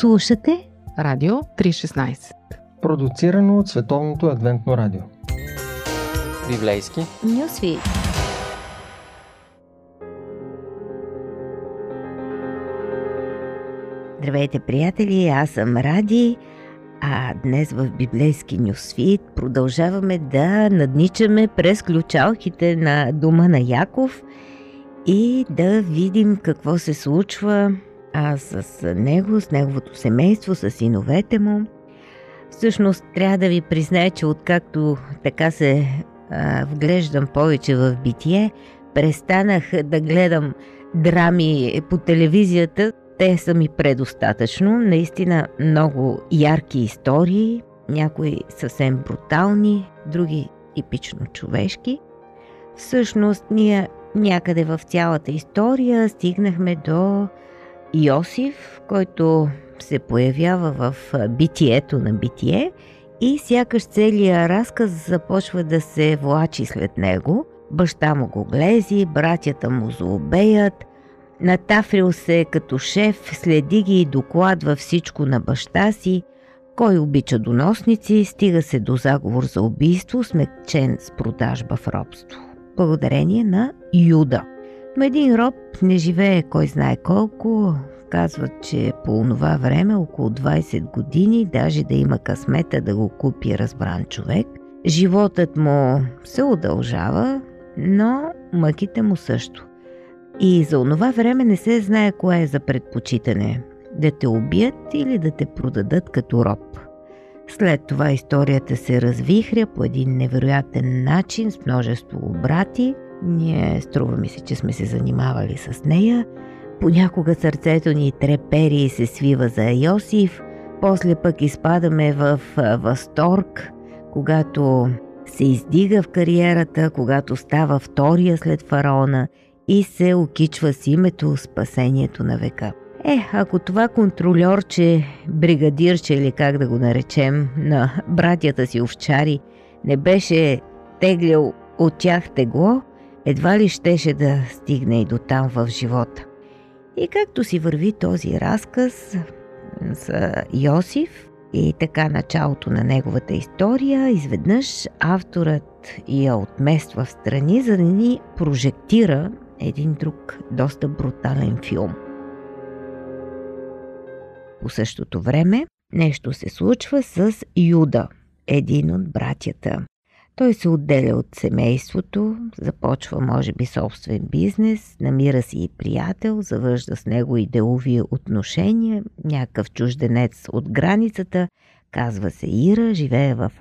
Слушате Радио 316 Продуцирано от Световното адвентно радио. Библейски. Нюсви Здравейте, приятели! Аз съм Ради, а днес в Библейски Нюсвит продължаваме да надничаме през ключалките на дома на Яков и да видим какво се случва а с него, с неговото семейство, с синовете му. Всъщност трябва да ви призная, че откакто така се а, вглеждам повече в битие, престанах да гледам драми по телевизията. Те са ми предостатъчно. Наистина много ярки истории, някои съвсем брутални, други типично човешки. Всъщност ние някъде в цялата история стигнахме до Йосиф, който се появява в битието на битие и сякаш целият разказ започва да се влачи след него. Баща му го глези, братята му злобеят, натафрил се като шеф, следи ги и докладва всичко на баща си, кой обича доносници, стига се до заговор за убийство, смекчен с продажба в робство. Благодарение на Юда – но един роб не живее кой знае колко. Казват, че по това време, около 20 години, даже да има късмета да го купи разбран човек. Животът му се удължава, но мъките му също. И за онова време не се знае кое е за предпочитане – да те убият или да те продадат като роб. След това историята се развихря по един невероятен начин с множество обрати – ние струва ми се, че сме се занимавали с нея. Понякога сърцето ни трепери и се свива за Йосиф, после пък изпадаме в възторг, когато се издига в кариерата, когато става втория след фараона и се окичва с името спасението на века. Е, ако това контролерче, бригадирче или как да го наречем, на братята си овчари не беше теглял от тях тегло, едва ли щеше да стигне и до там в живота. И както си върви този разказ за Йосиф и така началото на неговата история, изведнъж авторът я отмества в страни, за да ни прожектира един друг доста брутален филм. По същото време нещо се случва с Юда, един от братята. Той се отделя от семейството, започва може би собствен бизнес, намира си и приятел, завържда с него и делови отношения, някакъв чужденец от границата, казва се Ира, живее в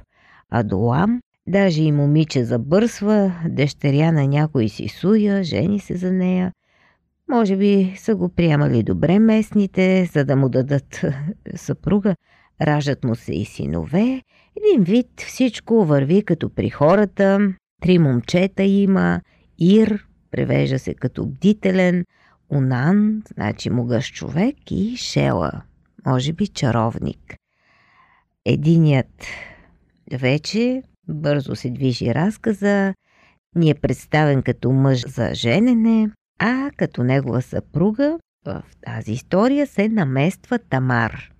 Адолам, даже и момиче забърсва, дъщеря на някой си суя, жени се за нея. Може би са го приемали добре местните, за да му дадат съпруга, раждат му се и синове един вид всичко върви като при хората. Три момчета има. Ир, превежда се като бдителен. Унан, значи могъщ човек. И Шела, може би чаровник. Единият вече бързо се движи разказа, ни е представен като мъж за женене, а като негова съпруга в тази история се намества Тамар –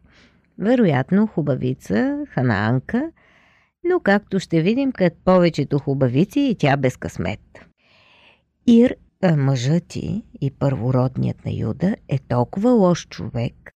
вероятно хубавица, ханаанка, но както ще видим, като повечето хубавици и тя без късмет. Ир, мъжът ти и първородният на Юда е толкова лош човек,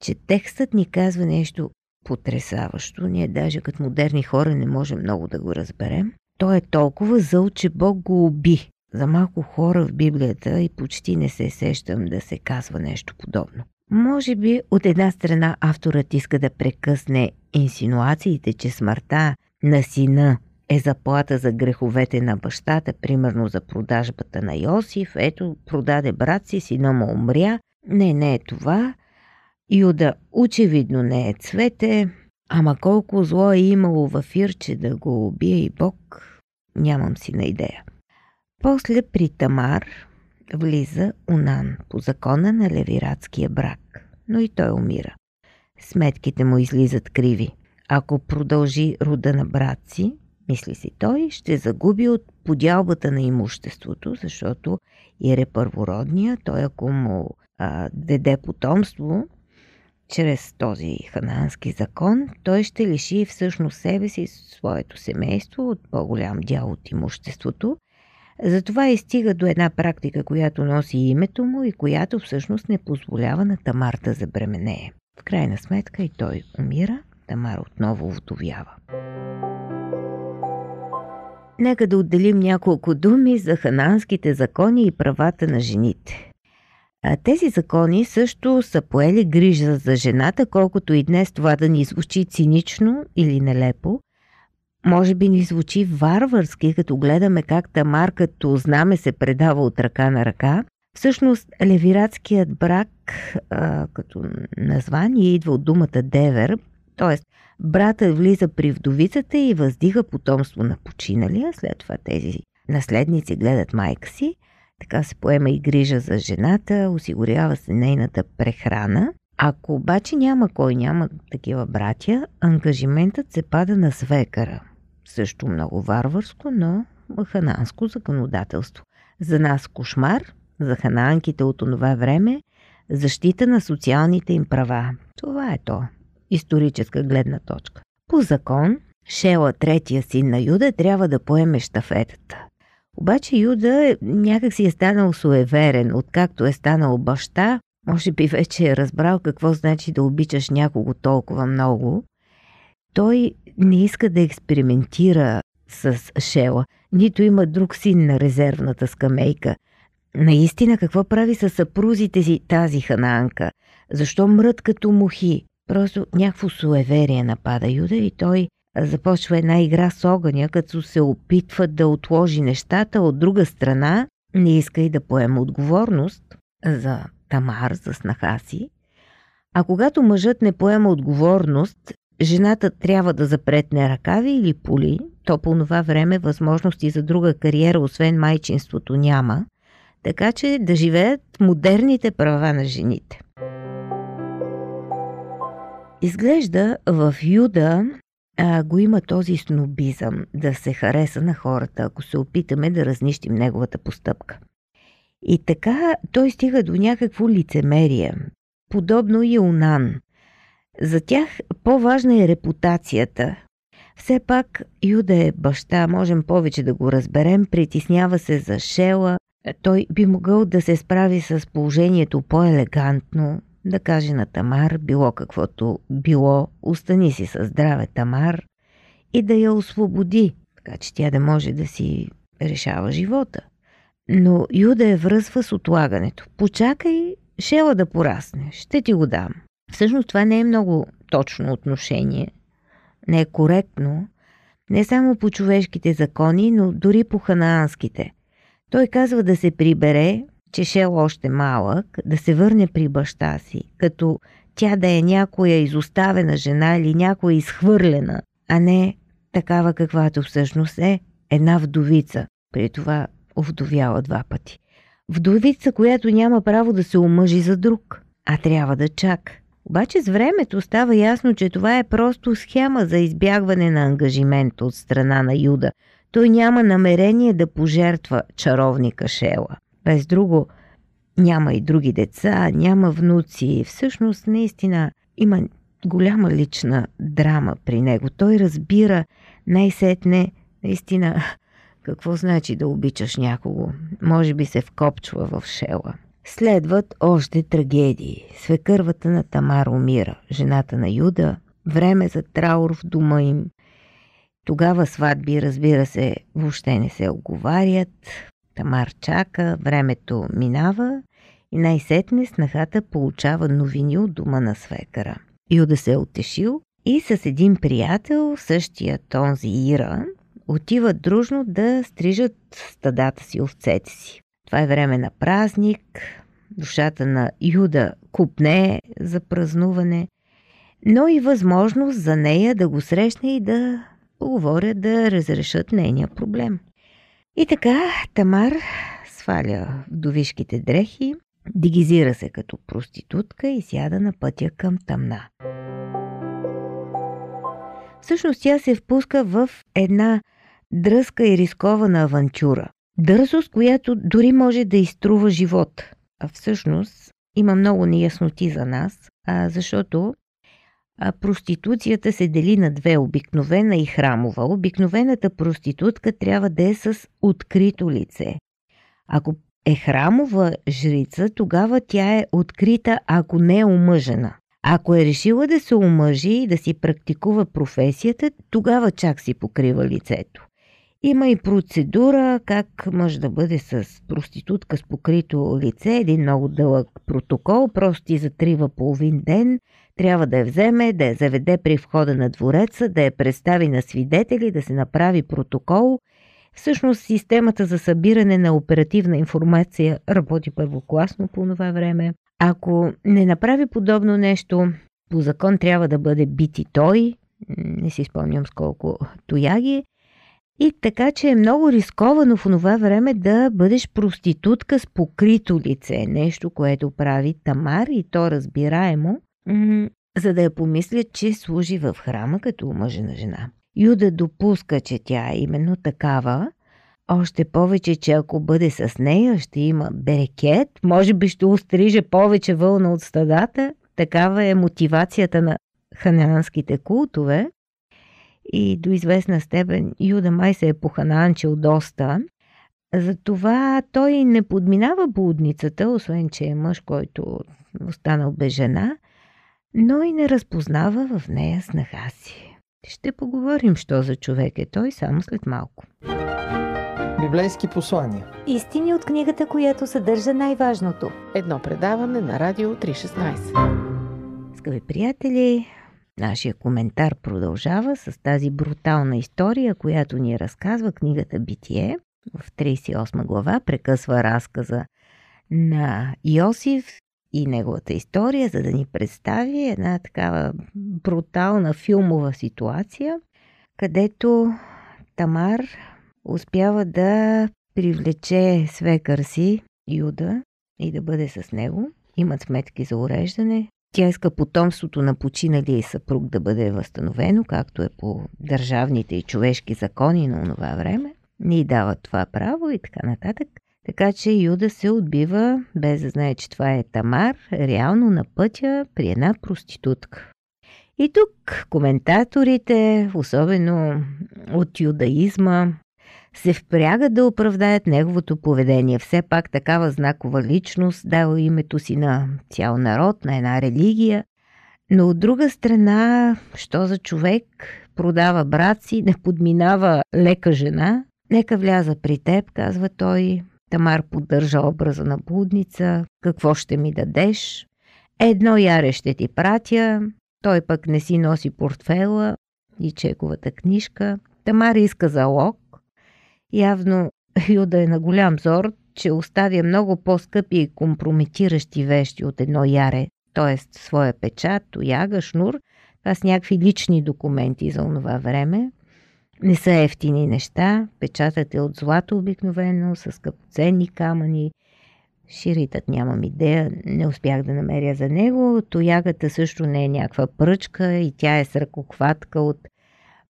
че текстът ни казва нещо потрясаващо. Ние даже като модерни хора не можем много да го разберем. Той е толкова зъл, че Бог го уби. За малко хора в Библията и почти не се сещам да се казва нещо подобно. Може би от една страна авторът иска да прекъсне инсинуациите, че смъртта на сина е заплата за греховете на бащата, примерно за продажбата на Йосиф. Ето, продаде брат си, сина му умря. Не, не е това. Юда очевидно не е цвете, ама колко зло е имало в Ирче да го убие и Бог, нямам си на идея. После при Тамар влиза Унан по закона на левиратския брак, но и той умира. Сметките му излизат криви. Ако продължи рода на брат си, мисли си той, ще загуби от подялбата на имуществото, защото Ир е първородния, той ако му а, даде потомство, чрез този ханански закон, той ще лиши всъщност себе си, своето семейство от по-голям дял от имуществото. Затова и стига до една практика, която носи името му и която всъщност не позволява на Тамар да забременее. В крайна сметка и той умира, Тамар отново вдовява. Нека да отделим няколко думи за хананските закони и правата на жените. А тези закони също са поели грижа за жената, колкото и днес това да ни звучи цинично или нелепо. Може би ни звучи варварски, като гледаме как Тамар като знаме се предава от ръка на ръка. Всъщност, левиратският брак а, като название идва от думата девер, т.е. братът влиза при вдовицата и въздига потомство на починалия, след това тези наследници гледат майка си – така се поема и грижа за жената, осигурява се нейната прехрана. Ако обаче няма кой няма такива братя, ангажиментът се пада на свекара. Също много варварско, но хананско законодателство. За нас кошмар, за хананките от онова време, защита на социалните им права. Това е то. Историческа гледна точка. По закон, Шела, третия син на Юда, трябва да поеме штафетата. Обаче Юда някак си е станал суеверен, откакто е станал баща, може би вече е разбрал какво значи да обичаш някого толкова много. Той не иска да експериментира с Шела, нито има друг син на резервната скамейка. Наистина какво прави с съпрузите си тази ханаанка? Защо мрът като мухи? Просто някакво суеверие напада Юда и той започва една игра с огъня, като се опитва да отложи нещата, от друга страна не иска и да поема отговорност за Тамар, за снаха си. А когато мъжът не поема отговорност, жената трябва да запретне ръкави или поли, то по това време възможности за друга кариера, освен майчинството, няма, така че да живеят модерните права на жените. Изглежда в Юда а, го има този снобизъм да се хареса на хората, ако се опитаме да разнищим неговата постъпка. И така той стига до някакво лицемерие, подобно и Унан. За тях по-важна е репутацията. Все пак Юда е баща, можем повече да го разберем, притеснява се за Шела, той би могъл да се справи с положението по-елегантно, да каже на Тамар, било каквото било, остани си със здраве Тамар и да я освободи, така че тя да може да си решава живота. Но Юда е връзва с отлагането. Почакай Шела да порасне, ще ти го дам. Всъщност това не е много точно отношение, не е коректно, не само по човешките закони, но дори по ханаанските. Той казва да се прибере, че Шел още малък, да се върне при баща си, като тя да е някоя изоставена жена или някоя изхвърлена, а не такава каквато всъщност е една вдовица, при това овдовяла два пъти. Вдовица, която няма право да се омъжи за друг, а трябва да чака. Обаче с времето става ясно, че това е просто схема за избягване на ангажимент от страна на Юда. Той няма намерение да пожертва чаровника Шела. Без друго няма и други деца, няма внуци. Всъщност, наистина, има голяма лична драма при него. Той разбира най-сетне, наистина, какво значи да обичаш някого. Може би се вкопчва в шела. Следват още трагедии. Свекървата на Тамар умира, жената на Юда, време за траур в дома им. Тогава сватби, разбира се, въобще не се оговарят. Тамар чака, времето минава и най-сетне снахата получава новини от дома на свекара. Юда се е отешил и с един приятел, същия Тонзи Ира, отиват дружно да стрижат стадата си, овцете си. Това е време на празник, душата на Юда купне за празнуване, но и възможност за нея да го срещне и да поговорят да разрешат нейния проблем. И така Тамар сваля вдовишките дрехи, дигизира се като проститутка и сяда на пътя към тъмна. Всъщност тя се впуска в една дръзка и рискована авантюра. Дързост, която дори може да изтрува живот. А всъщност има много неясноти за нас. а, защото а, проституцията се дели на две обикновена и храмова. Обикновената проститутка трябва да е с открито лице. Ако е храмова жрица, тогава тя е открита, ако не е омъжена. Ако е решила да се омъжи и да си практикува професията, тогава чак си покрива лицето. Има и процедура как може да бъде с проститутка с покрито лице, един много дълъг протокол, просто ти затрива половин ден, трябва да я вземе, да я заведе при входа на двореца, да я представи на свидетели, да се направи протокол. Всъщност системата за събиране на оперативна информация работи първокласно по това време. Ако не направи подобно нещо, по закон трябва да бъде бити той, не си спомням с колко тояги, и така, че е много рисковано в това време да бъдеш проститутка с покрито лице. Нещо, което прави Тамар и то разбираемо, за да я помислят, че служи в храма като мъжена жена. Юда допуска, че тя е именно такава, още повече, че ако бъде с нея, ще има берекет, може би ще устриже повече вълна от стадата. Такава е мотивацията на ханаанските култове и до известна степен Юда май се е поханаанчил доста. Затова той не подминава блудницата, освен че е мъж, който останал без жена, но и не разпознава в нея снаха си. Ще поговорим, що за човек е той, само след малко. Библейски послания. Истини от книгата, която съдържа най-важното. Едно предаване на Радио 316. Скъпи приятели, Нашия коментар продължава с тази брутална история, която ни разказва книгата Битие. В 38 глава прекъсва разказа на Йосиф и неговата история, за да ни представи една такава брутална филмова ситуация, където Тамар успява да привлече свекър си, Юда, и да бъде с него. Имат сметки за уреждане. Тя иска потомството на починалия съпруг да бъде възстановено, както е по държавните и човешки закони на това време. Ни дава това право и така нататък. Така че Юда се отбива, без да знае, че това е Тамар, реално на пътя при една проститутка. И тук коментаторите, особено от юдаизма, се впрягат да оправдаят неговото поведение. Все пак такава знакова личност дава името си на цял народ, на една религия. Но от друга страна, що за човек продава брат си, не подминава лека жена? Нека вляза при теб, казва той. Тамар поддържа образа на блудница. Какво ще ми дадеш? Едно яре ще ти пратя. Той пък не си носи портфела и чековата книжка. Тамар иска залог. Явно Юда е на голям зор, че оставя много по-скъпи и компрометиращи вещи от едно яре, т.е. своя печат, тояга, шнур, това с някакви лични документи за онова време. Не са ефтини неща, печатът е от злато обикновено, с скъпоценни камъни, Ширитът нямам идея, не успях да намеря за него. Тоягата също не е някаква пръчка и тя е с ръкохватка от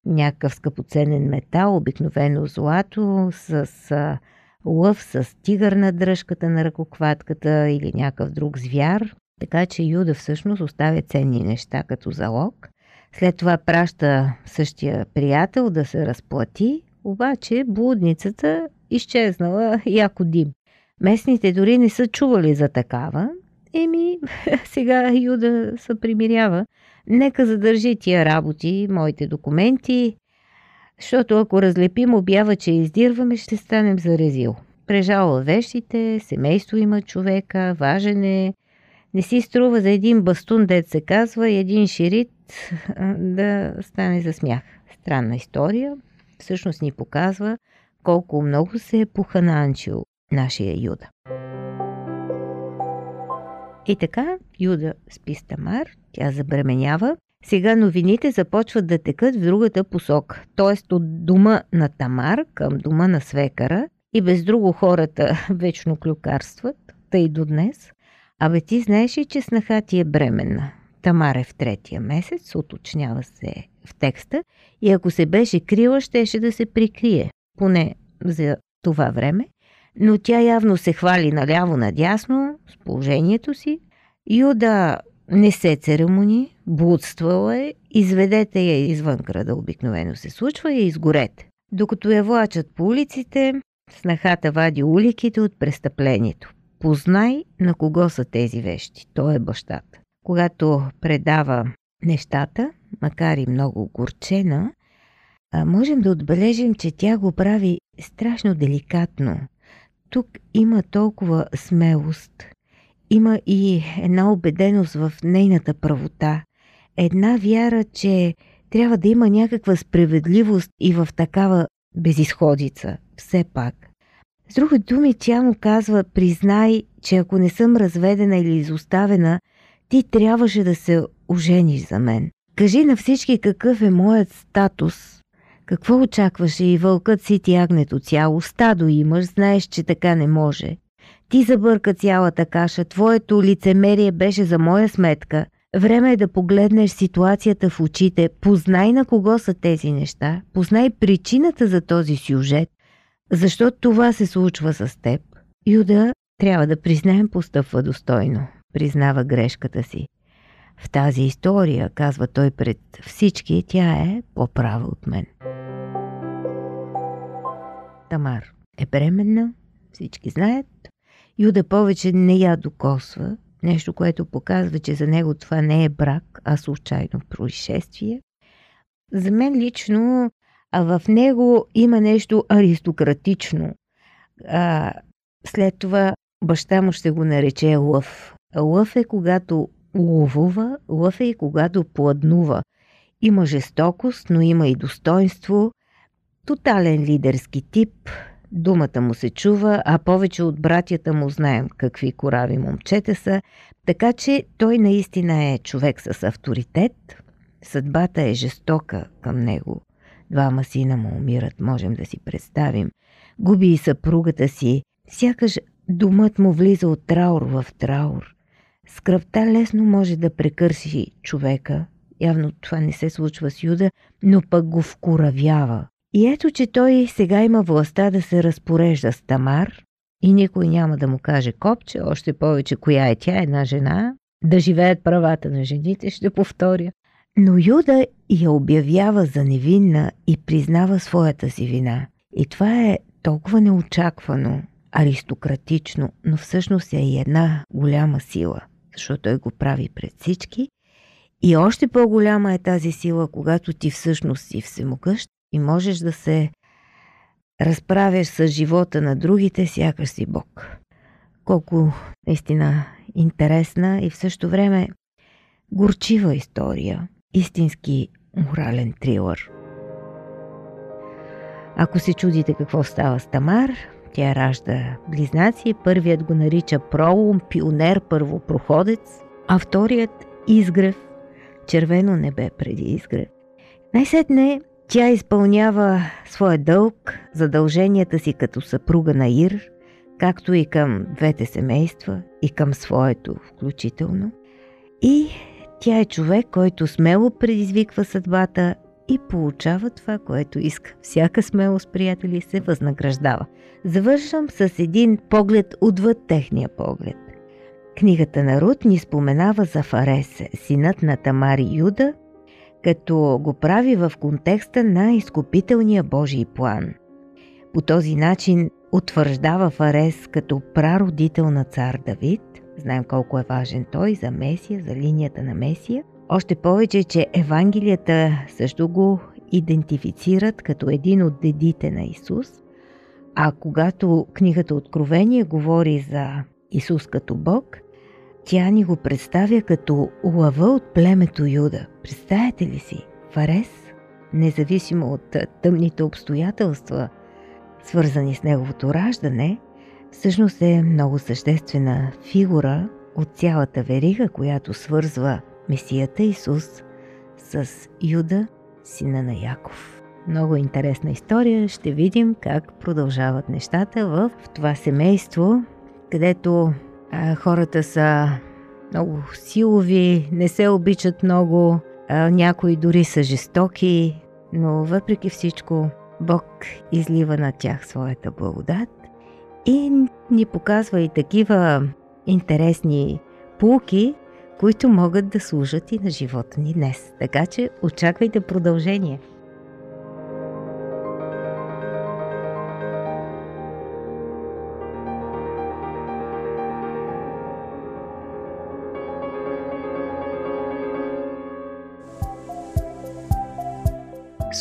някакъв скъпоценен метал, обикновено злато, с а, лъв, с тигър на дръжката на ръкокватката или някакъв друг звяр. Така че Юда всъщност оставя ценни неща като залог. След това праща същия приятел да се разплати, обаче блудницата изчезнала яко дим. Местните дори не са чували за такава. Еми, сега Юда се примирява Нека задържи тия работи, моите документи, защото ако разлепим обява, че издирваме, ще станем за резил. Прежала вещите, семейство има човека, важен е. Не си струва за един бастун, дет се казва, и един ширит да стане за смях. Странна история. Всъщност ни показва колко много се е похананчил нашия Юда. И така, Юда спи с Тамар, тя забременява. Сега новините започват да текат в другата посока, т.е. от дома на Тамар към дома на свекара и без друго хората вечно клюкарстват, тъй до днес. Абе ти знаеш ли, че снаха ти е бременна? Тамар е в третия месец, уточнява се в текста, и ако се беше крила, щеше да се прикрие, поне за това време, но тя явно се хвали наляво-надясно с положението си. Юда не се церемони, блудствала е, изведете я извън града, обикновено се случва, и изгорете. Докато я влачат по улиците, снахата вади уликите от престъплението. Познай на кого са тези вещи. Той е бащата. Когато предава нещата, макар и много горчена, можем да отбележим, че тя го прави страшно деликатно. Тук има толкова смелост, има и една убеденост в нейната правота, една вяра, че трябва да има някаква справедливост и в такава безисходица, все пак. С други думи, тя му казва, признай, че ако не съм разведена или изоставена, ти трябваше да се ожениш за мен. Кажи на всички какъв е моят статус. Какво очакваше и вълкът си ти агнето цяло? Стадо имаш, знаеш, че така не може. Ти забърка цялата каша, твоето лицемерие беше за моя сметка. Време е да погледнеш ситуацията в очите, познай на кого са тези неща, познай причината за този сюжет, защо това се случва с теб. Юда, трябва да признаем, постъпва достойно, признава грешката си. В тази история, казва той пред всички, тя е по-права от мен. Тамар е бременна, всички знаят. Юда повече не я докосва, нещо, което показва, че за него това не е брак, а случайно происшествие. За мен лично а в него има нещо аристократично. А, след това баща му ще го нарече лъв. Лъв е когато ловува, лъв е и когато пладнува. Има жестокост, но има и достоинство. Тотален лидерски тип, думата му се чува, а повече от братята му знаем какви корави момчета са, така че той наистина е човек с авторитет. Съдбата е жестока към него. Двама сина му умират, можем да си представим. Губи и съпругата си, сякаш думът му влиза от траур в траур. Скръвта лесно може да прекърши човека, явно това не се случва с Юда, но пък го вкоравява. И ето, че той сега има властта да се разпорежда с Тамар и никой няма да му каже копче, още повече коя е тя, една жена, да живеят правата на жените, ще повторя. Но Юда я обявява за невинна и признава своята си вина. И това е толкова неочаквано, аристократично, но всъщност е и една голяма сила, защото той го прави пред всички. И още по-голяма е тази сила, когато ти всъщност си всемогъщ и можеш да се разправяш с живота на другите, сякаш си Бог. Колко наистина интересна и в същото време горчива история – истински морален трилър. Ако се чудите какво става с Тамар, тя ражда близнаци. Първият го нарича пролом, пионер, първопроходец, а вторият изгрев, червено небе преди изгрев. Най-сетне тя изпълнява своя дълг, задълженията си като съпруга на Ир, както и към двете семейства, и към своето включително. И тя е човек, който смело предизвиква съдбата и получава това, което иска. Всяка смелост, приятели, се възнаграждава. Завършвам с един поглед отвъд техния поглед. Книгата на Рут ни споменава за Фарес, синът на Тамари Юда, като го прави в контекста на изкупителния Божий план. По този начин утвърждава Фарес като прародител на цар Давид, Знаем колко е важен той за Месия, за линията на Месия. Още повече, че Евангелията също го идентифицират като един от дедите на Исус. А когато книгата Откровение говори за Исус като Бог, тя ни го представя като лъва от племето Юда. Представете ли си? Фарес, независимо от тъмните обстоятелства, свързани с неговото раждане – всъщност е много съществена фигура от цялата верига, която свързва Месията Исус с Юда, сина на Яков. Много интересна история. Ще видим как продължават нещата в това семейство, където хората са много силови, не се обичат много, някои дори са жестоки, но въпреки всичко Бог излива на тях своята благодат и ни показва и такива интересни полки, които могат да служат и на живота ни днес. Така че очаквайте продължение.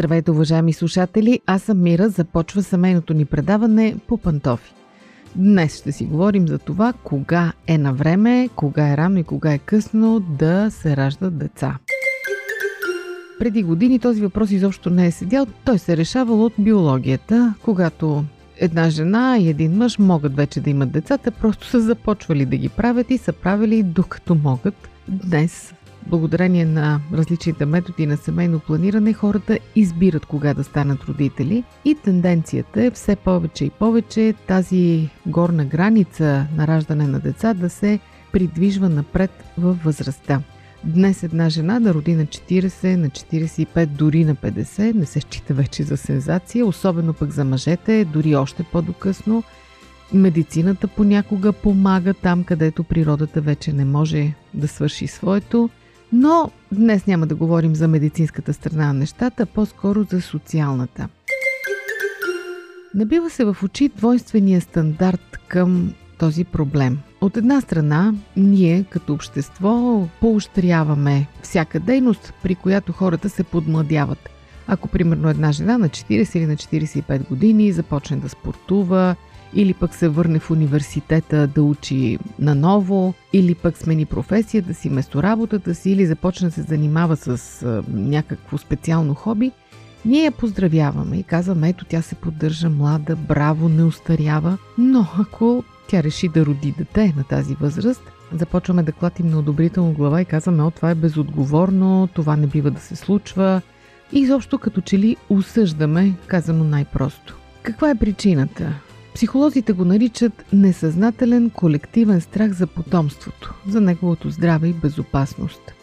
Здравейте, уважаеми слушатели! Аз съм Мира. Започва семейното ни предаване по пантофи. Днес ще си говорим за това кога е на време, кога е рано и кога е късно да се раждат деца. Преди години този въпрос изобщо не е седял. Той се е решавал от биологията, когато една жена и един мъж могат вече да имат децата, просто са започвали да ги правят и са правили докато могат. Днес благодарение на различните методи на семейно планиране, хората избират кога да станат родители и тенденцията е все повече и повече тази горна граница на раждане на деца да се придвижва напред във възрастта. Днес една жена да роди на 40, на 45, дори на 50 не се счита вече за сензация, особено пък за мъжете, дори още по-докъсно. Медицината понякога помага там, където природата вече не може да свърши своето. Но днес няма да говорим за медицинската страна на нещата, по-скоро за социалната. Набива се в очи двойствения стандарт към този проблем. От една страна, ние като общество поощряваме всяка дейност, при която хората се подмладяват. Ако примерно една жена на 40 или на 45 години започне да спортува, или пък се върне в университета да учи наново, или пък смени професия да си место работата си, или започне да се занимава с а, някакво специално хоби, ние я поздравяваме и казваме, ето тя се поддържа млада, браво, не устарява, но ако тя реши да роди дете на тази възраст, започваме да клатим на одобрително глава и казваме, о, това е безотговорно, това не бива да се случва. И изобщо като че ли осъждаме, казано най-просто. Каква е причината? Психолозите го наричат несъзнателен колективен страх за потомството, за неговото здраве и безопасност.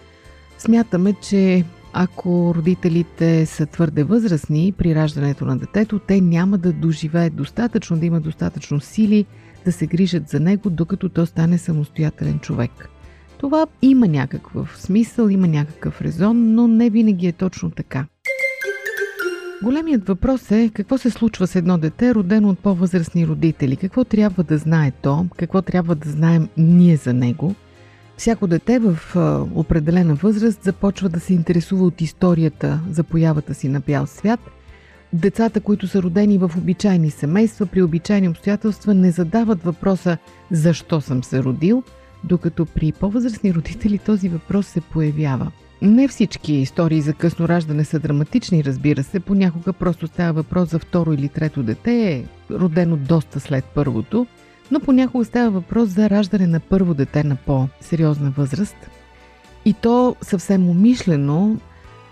Смятаме, че ако родителите са твърде възрастни при раждането на детето, те няма да доживеят достатъчно, да имат достатъчно сили да се грижат за него, докато то стане самостоятелен човек. Това има някакъв смисъл, има някакъв резон, но не винаги е точно така. Големият въпрос е какво се случва с едно дете, родено от по-възрастни родители. Какво трябва да знае то, какво трябва да знаем ние за него. Всяко дете в определена възраст започва да се интересува от историята за появата си на бял свят. Децата, които са родени в обичайни семейства, при обичайни обстоятелства, не задават въпроса защо съм се родил, докато при по-възрастни родители този въпрос се появява – не всички истории за късно раждане са драматични, разбира се. Понякога просто става въпрос за второ или трето дете, родено доста след първото, но понякога става въпрос за раждане на първо дете на по-сериозна възраст. И то съвсем умишлено,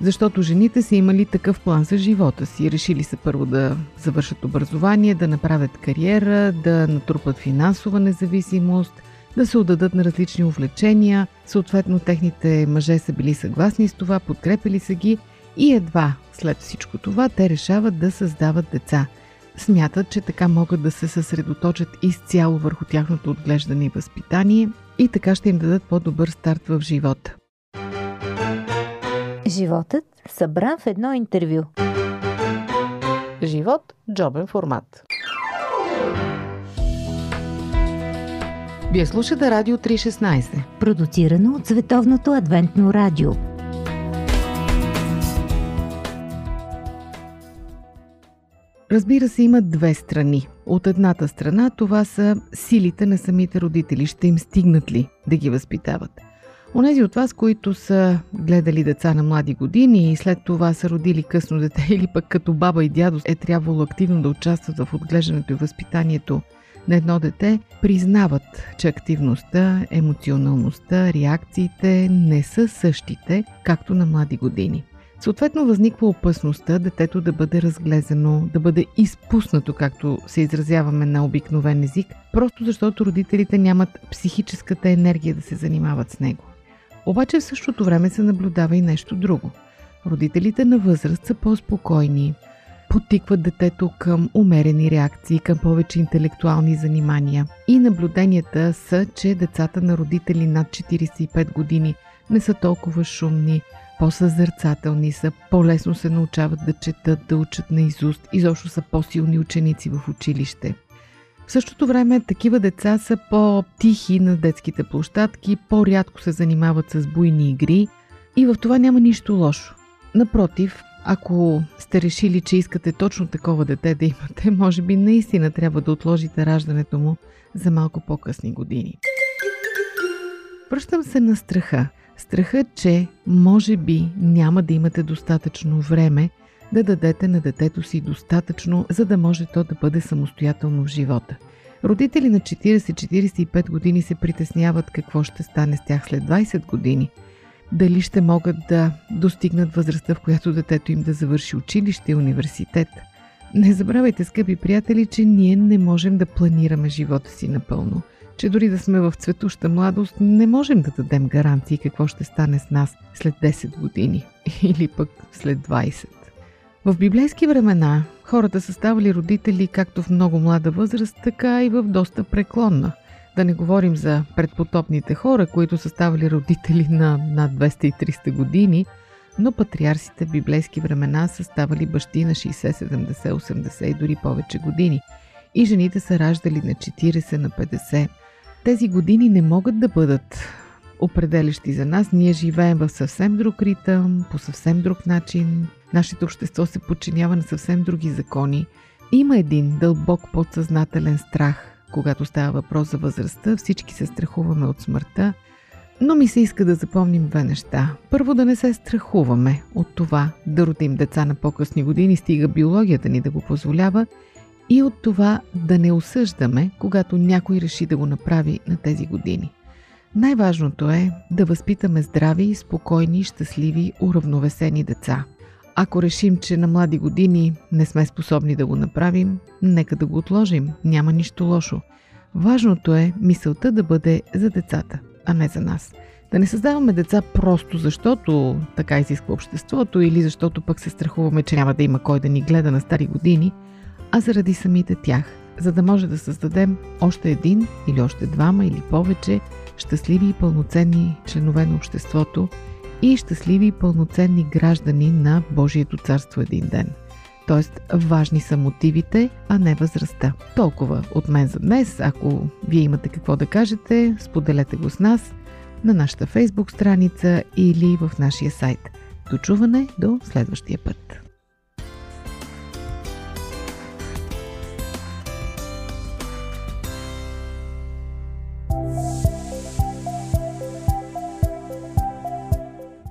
защото жените са имали такъв план за живота си. Решили са първо да завършат образование, да направят кариера, да натрупат финансова независимост – да се отдадат на различни увлечения. Съответно, техните мъже са били съгласни с това, подкрепили са ги и едва след всичко това те решават да създават деца. Смятат, че така могат да се съсредоточат изцяло върху тяхното отглеждане и възпитание и така ще им дадат по-добър старт в живота. Животът събран в едно интервю. Живот – джобен формат. Вие слушате Радио 316. Продуцирано от Световното адвентно радио. Разбира се, има две страни. От едната страна това са силите на самите родители. Ще им стигнат ли да ги възпитават? Онези от вас, които са гледали деца на млади години и след това са родили късно дете или пък като баба и дядо е трябвало активно да участват в отглеждането и възпитанието на едно дете, признават, че активността, емоционалността, реакциите не са същите, както на млади години. Съответно възниква опасността детето да бъде разглезено, да бъде изпуснато, както се изразяваме на обикновен език, просто защото родителите нямат психическата енергия да се занимават с него. Обаче в същото време се наблюдава и нещо друго. Родителите на възраст са по-спокойни, потикват детето към умерени реакции, към повече интелектуални занимания. И наблюденията са, че децата на родители над 45 години не са толкова шумни, по-съзерцателни са, по-лесно се научават да четат, да учат на изуст, изобщо са по-силни ученици в училище. В същото време такива деца са по-тихи на детските площадки, по-рядко се занимават с буйни игри и в това няма нищо лошо. Напротив, ако сте решили, че искате точно такова дете да имате, може би наистина трябва да отложите раждането му за малко по-късни години. Връщам се на страха. Страхът, че може би няма да имате достатъчно време да дадете на детето си достатъчно, за да може то да бъде самостоятелно в живота. Родители на 40-45 години се притесняват какво ще стане с тях след 20 години. Дали ще могат да достигнат възрастта, в която детето им да завърши училище и университет. Не забравяйте, скъпи приятели, че ние не можем да планираме живота си напълно – че дори да сме в цветуща младост, не можем да дадем гаранции какво ще стане с нас след 10 години или пък след 20. В библейски времена хората са ставали родители както в много млада възраст, така и в доста преклонна. Да не говорим за предпотопните хора, които са ставали родители на над 200 и 300 години, но патриарсите в библейски времена са ставали бащи на 60, 70, 80 и дори повече години. И жените са раждали на 40, на 50. Тези години не могат да бъдат определящи за нас. Ние живеем в съвсем друг ритъм, по съвсем друг начин. Нашето общество се подчинява на съвсем други закони. Има един дълбок подсъзнателен страх, когато става въпрос за възрастта. Всички се страхуваме от смъртта. Но ми се иска да запомним две неща. Първо да не се страхуваме от това да родим деца на по-късни години, стига биологията ни да го позволява – и от това да не осъждаме, когато някой реши да го направи на тези години. Най-важното е да възпитаме здрави, спокойни, щастливи, уравновесени деца. Ако решим, че на млади години не сме способни да го направим, нека да го отложим, няма нищо лошо. Важното е мисълта да бъде за децата, а не за нас. Да не създаваме деца просто защото така изисква обществото или защото пък се страхуваме, че няма да има кой да ни гледа на стари години – а заради самите тях, за да може да създадем още един или още двама или повече щастливи и пълноценни членове на обществото и щастливи и пълноценни граждани на Божието царство един ден. Тоест, важни са мотивите, а не възрастта. Толкова от мен за днес. Ако вие имате какво да кажете, споделете го с нас на нашата фейсбук страница или в нашия сайт. Дочуване до следващия път.